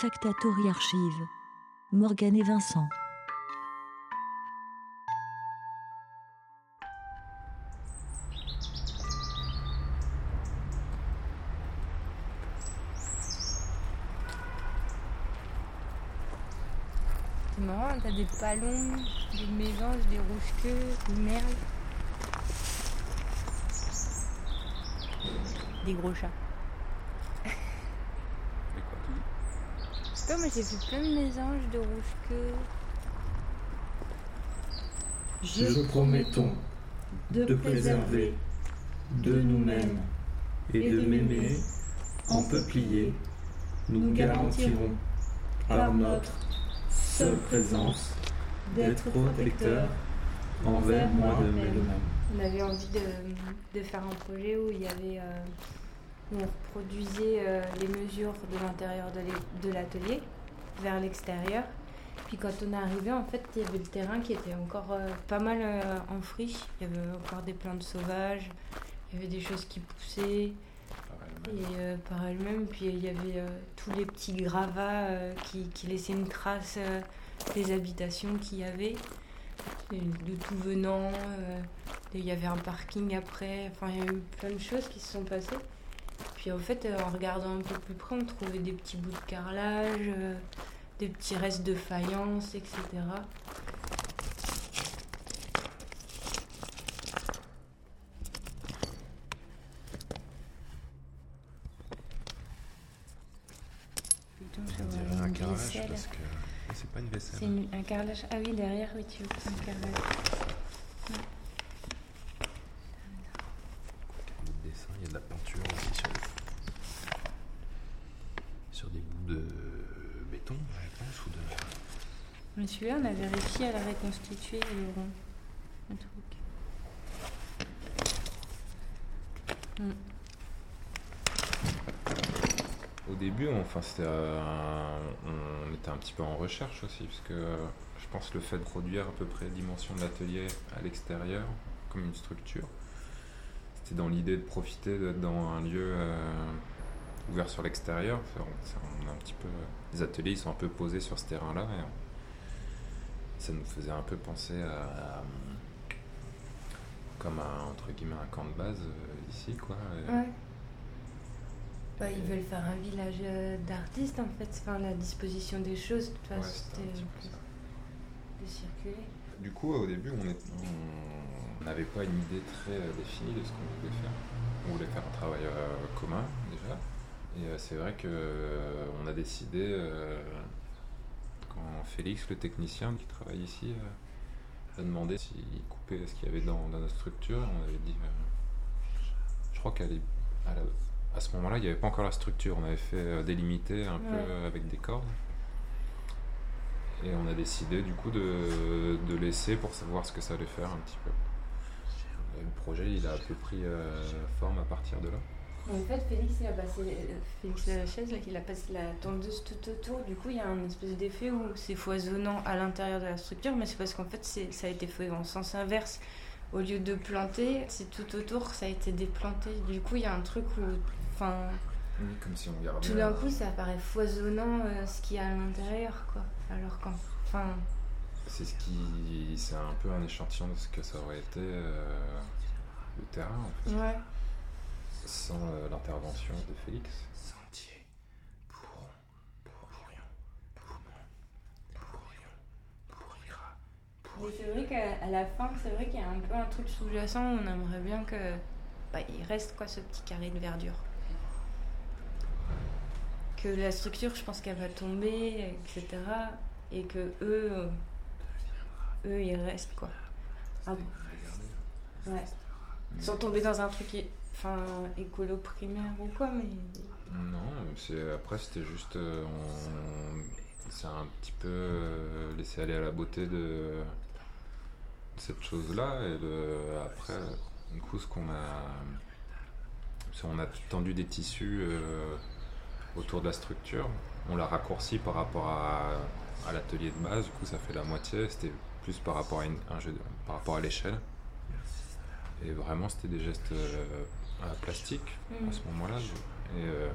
Factatori Archive. Morgane et Vincent. C'est marrant, t'as des palons, des mésanges, des rouges-queues, des merles. Des gros chats. Mais quoi Je sais pas, moi j'ai vu plein de mésanges, de rouges-queues. Je promettons de préserver de nous-mêmes et de m'aimer en peuplier. Nous garantirons par notre seule présence d'être protecteurs envers moi de même. On avait envie de, de faire un projet où il y avait. euh, on reproduisait euh, les mesures de l'intérieur de l'atelier vers l'extérieur. Puis quand on est arrivé, en fait, il y avait le terrain qui était encore euh, pas mal euh, en friche. Il y avait encore des plantes sauvages, il y avait des choses qui poussaient et, euh, par elles-mêmes. Puis il y avait tous les petits gravats qui, qui laissaient une trace des habitations qu'il y avait, et de tout venant. et il y avait un parking après. Enfin, il y a eu plein de choses qui se sont passées. Puis en fait, euh, en regardant un peu plus près, on trouvait des petits bouts de carrelage, euh, des petits restes de faïence, etc. Parce que c'est pas une vaisselle. C'est une- un carrelage. Ah oui, derrière, oui, tu veux un carrelage. Dessin, il y a de la peinture aussi sur des bouts de béton, je pense, ou de. Mais celui-là, on avait réussi à la reconstituer, le rond. Truc. Au début, enfin, c'était, euh, on était un petit peu en recherche aussi, parce que euh, je pense le fait de produire à peu près la dimension de l'atelier à l'extérieur, comme une structure, c'était dans l'idée de profiter d'être dans un lieu euh, ouvert sur l'extérieur. On- a un petit peu, les ateliers, ils sont un peu posés sur ce terrain-là, et on- ça nous faisait un peu penser à, à, comme un, entre guillemets un camp de base euh, ici, quoi. et- Ouais. Bah, ils veulent faire un village euh, d'artistes en fait. Enfin, la disposition des choses, de toute Ouais, façon, c'était de circuler. Du coup, au début, on n'avait pas une idée très euh, définie de ce qu'on voulait faire. On voulait faire un travail euh, commun déjà. Et euh, c'est vrai que euh, on a décidé, euh, quand Félix, le technicien qui travaille ici, euh, a demandé s'il coupait ce qu'il y avait dans, dans notre structure, on avait dit. je crois qu'à à, à ce moment-là, il n'y avait pas encore la structure. On avait fait délimiter un peu Ouais. avec des cordes. Et on a décidé du coup de, de laisser pour savoir ce que ça allait faire un petit peu. Et le projet, il a un peu pris forme à partir de là. En fait, Félix, il a passé, euh, Félix Lachaise, là, il a passé la tondeuse tout autour. Du coup, il y a un espèce d'effet où c'est foisonnant à l'intérieur de la structure, mais c'est parce qu'en fait, ça a été fait en sens inverse. Au lieu de planter, c'est tout autour, ça a été déplanté. Du coup, il y a un truc où, enfin, Oui, comme si on gardait. tout d'un coup, ça paraît foisonnant euh, ce qu'il y a à l'intérieur, quoi. Alors qu'en, enfin, C'est ce qui, c'est un peu un échantillon de ce que ça aurait été euh, le terrain en fait, ouais. Sans euh, l'intervention de Félix. Sentier pour pourrions, pourrions, pourrira. Mais c'est vrai qu'à la fin, c'est vrai qu'il y a un peu un truc sous-jacent. On aimerait bien que bah, il reste quoi ce petit carré de verdure. Que la structure, je pense qu'elle va tomber, etc. Et que eux, euh, eux, ils restent quoi. Ah bon. Ouais. Sans tomber dans un truc, enfin, écolo primaire ou quoi, mais Non, c'est après c'était juste euh, on s'est un petit peu euh, laissé aller à la beauté de cette chose-là et après du coup ce qu'on a on a tendu des tissus euh, autour de la structure, on l'a raccourci par rapport à, l'atelier de base, du coup ça fait la moitié, c'était plus par rapport à par rapport à l'échelle. Et vraiment, c'était des gestes euh, à plastique à Mm. ce moment-là. Et euh,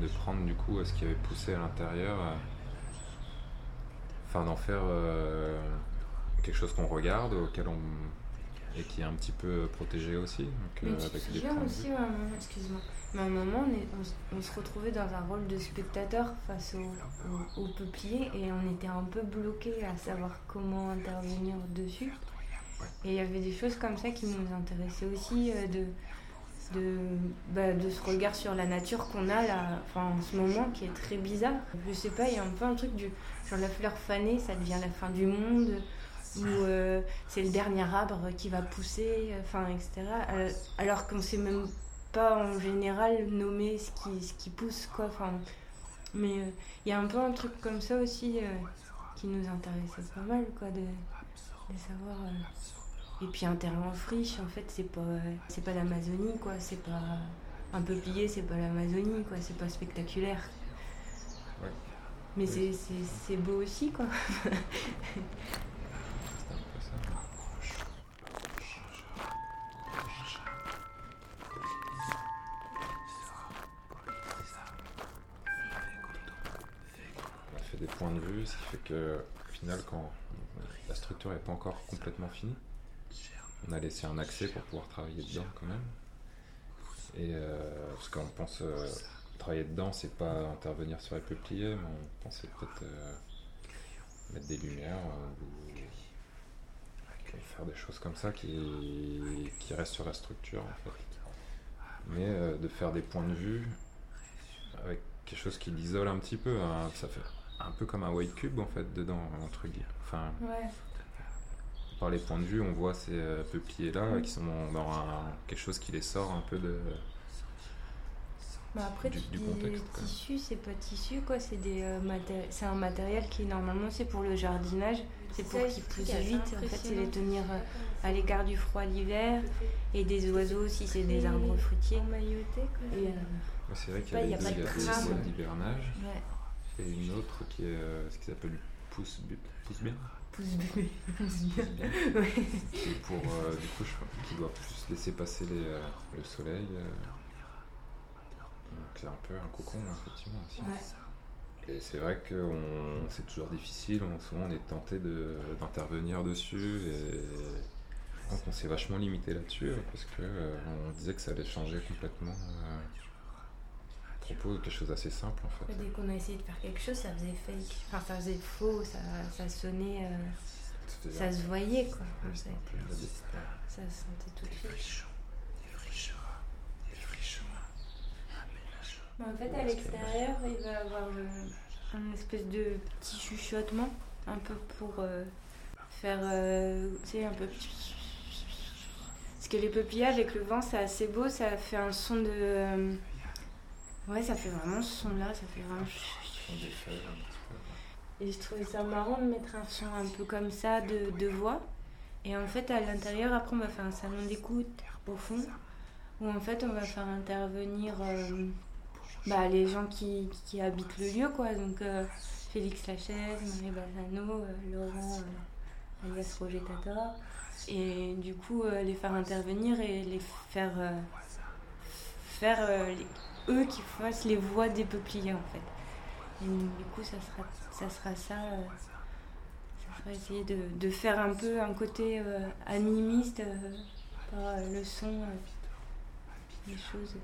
de prendre du coup ce qui avait poussé à l'intérieur, euh, enfin d'en faire quelque chose qu'on regarde, auquel on et qui est un petit peu protégé aussi. Donc, Mais euh, tu avec des aussi, moment, excuse-moi, mais à un moment, on, est- on s- on se retrouvait dans un rôle de spectateur face au, au, au peuplier et on était un peu bloqué à savoir comment intervenir dessus. Et il y avait des choses comme ça qui nous intéressaient aussi, euh, de, de, bah, de ce regard sur la nature qu'on a là, en ce moment, qui est très bizarre. Je sais pas, il y a un peu un truc du genre la fleur fanée, ça devient la fin du monde, ou euh, c'est le dernier arbre qui va pousser, enfin, etc. Euh, Alors qu'on sait même pas en général nommer ce qui, ce qui pousse, quoi. Enfin, mais il y a un peu un truc comme ça aussi qui nous intéressait pas mal, quoi, euh. Et puis un terrain en friche, en fait, c'est pas, c'est pas l'Amazonie, quoi. C'est pas un peuplier, c'est pas l'Amazonie, quoi. C'est pas spectaculaire. Ouais. Mais Oui. c'est- beau aussi, quoi. Des points de vue, ce qui fait que au final, quand structure n'est pas encore complètement finie, on a laissé un accès pour pouvoir travailler dedans quand même. Et euh, parce qu'on pense euh, travailler dedans, c'est pas intervenir sur les peupliers, mais on pensait peut-être euh, mettre des lumières euh, ou faire des choses comme ça qui, qui restent sur la structure en fait. Mais de faire des points de vue avec quelque chose qui l'isole un petit peu, hein, ça fait un peu comme un white cube en fait dedans entre guillemets. Enfin, Ouais. par les points de vue, on voit ces euh, peupliers là qui sont dans, dans un- quelque chose qui les sort un peu de. Bah après, Du- tu du contexte, tissu, c'est pas tissu, quoi. C'est des euh, maté- c'est un matériel qui normalement c'est pour le jardinage, c'est pour poussent assez vite. En fait, c'est les tenir euh, à l'écart du froid l'hiver et des oiseaux si c'est des arbres fruitiers. Quoi. Et, euh, c'est vrai qu'il y pas- a, y pas il y de a des d'hivernage ouais. Et une autre qui est euh, ce qui s'appelle bu- pouce bien. Pousse bébé. Pouce bien. Qui est pour euh, du coup je, qui doit plus laisser passer les, euh, le soleil. Donc c'est un peu un cocon effectivement aussi. Ouais. Et c'est vrai que c'est toujours difficile, on, souvent on est tenté de- d'intervenir dessus et donc on s'est vachement limité là-dessus parce que euh, on disait que ça allait changer complètement euh, à propos de quelque chose d'assez simple en fait. Dès qu'on a essayé de faire quelque chose, ça faisait fake. Enfin, ça faisait faux, ça, ça sonnait. euh, ça se voyait, quoi. Ça, se sentait tout de suite. Mais en fait, à l'extérieur, il va y avoir euh, un espèce de petit chuchotement, un peu pour euh, faire, euh, tu sais, un peu... Parce que les peupliers avec le vent, c'est assez beau, ça fait un son de... Ouais, ça fait vraiment ce son-là, ça fait vraiment... Et je trouvais ça marrant de mettre un son un peu comme ça de, de voix. Et en fait, à l'intérieur, après, on va faire un salon d'écoute au fond, où en fait, on va faire intervenir euh, bah, les gens qui, qui habitent le lieu, quoi. Donc, euh, Félix Lachaise, Marie Balsano, euh, Laurent, euh, alias Roger. Et du coup, euh, les faire intervenir et les faire. euh, faire euh, les- eux qui fassent les voix des peupliers, en fait. Du coup, ça sera ça, euh, ça sera essayer de, de faire un peu un côté euh, animiste euh, par le son, des choses.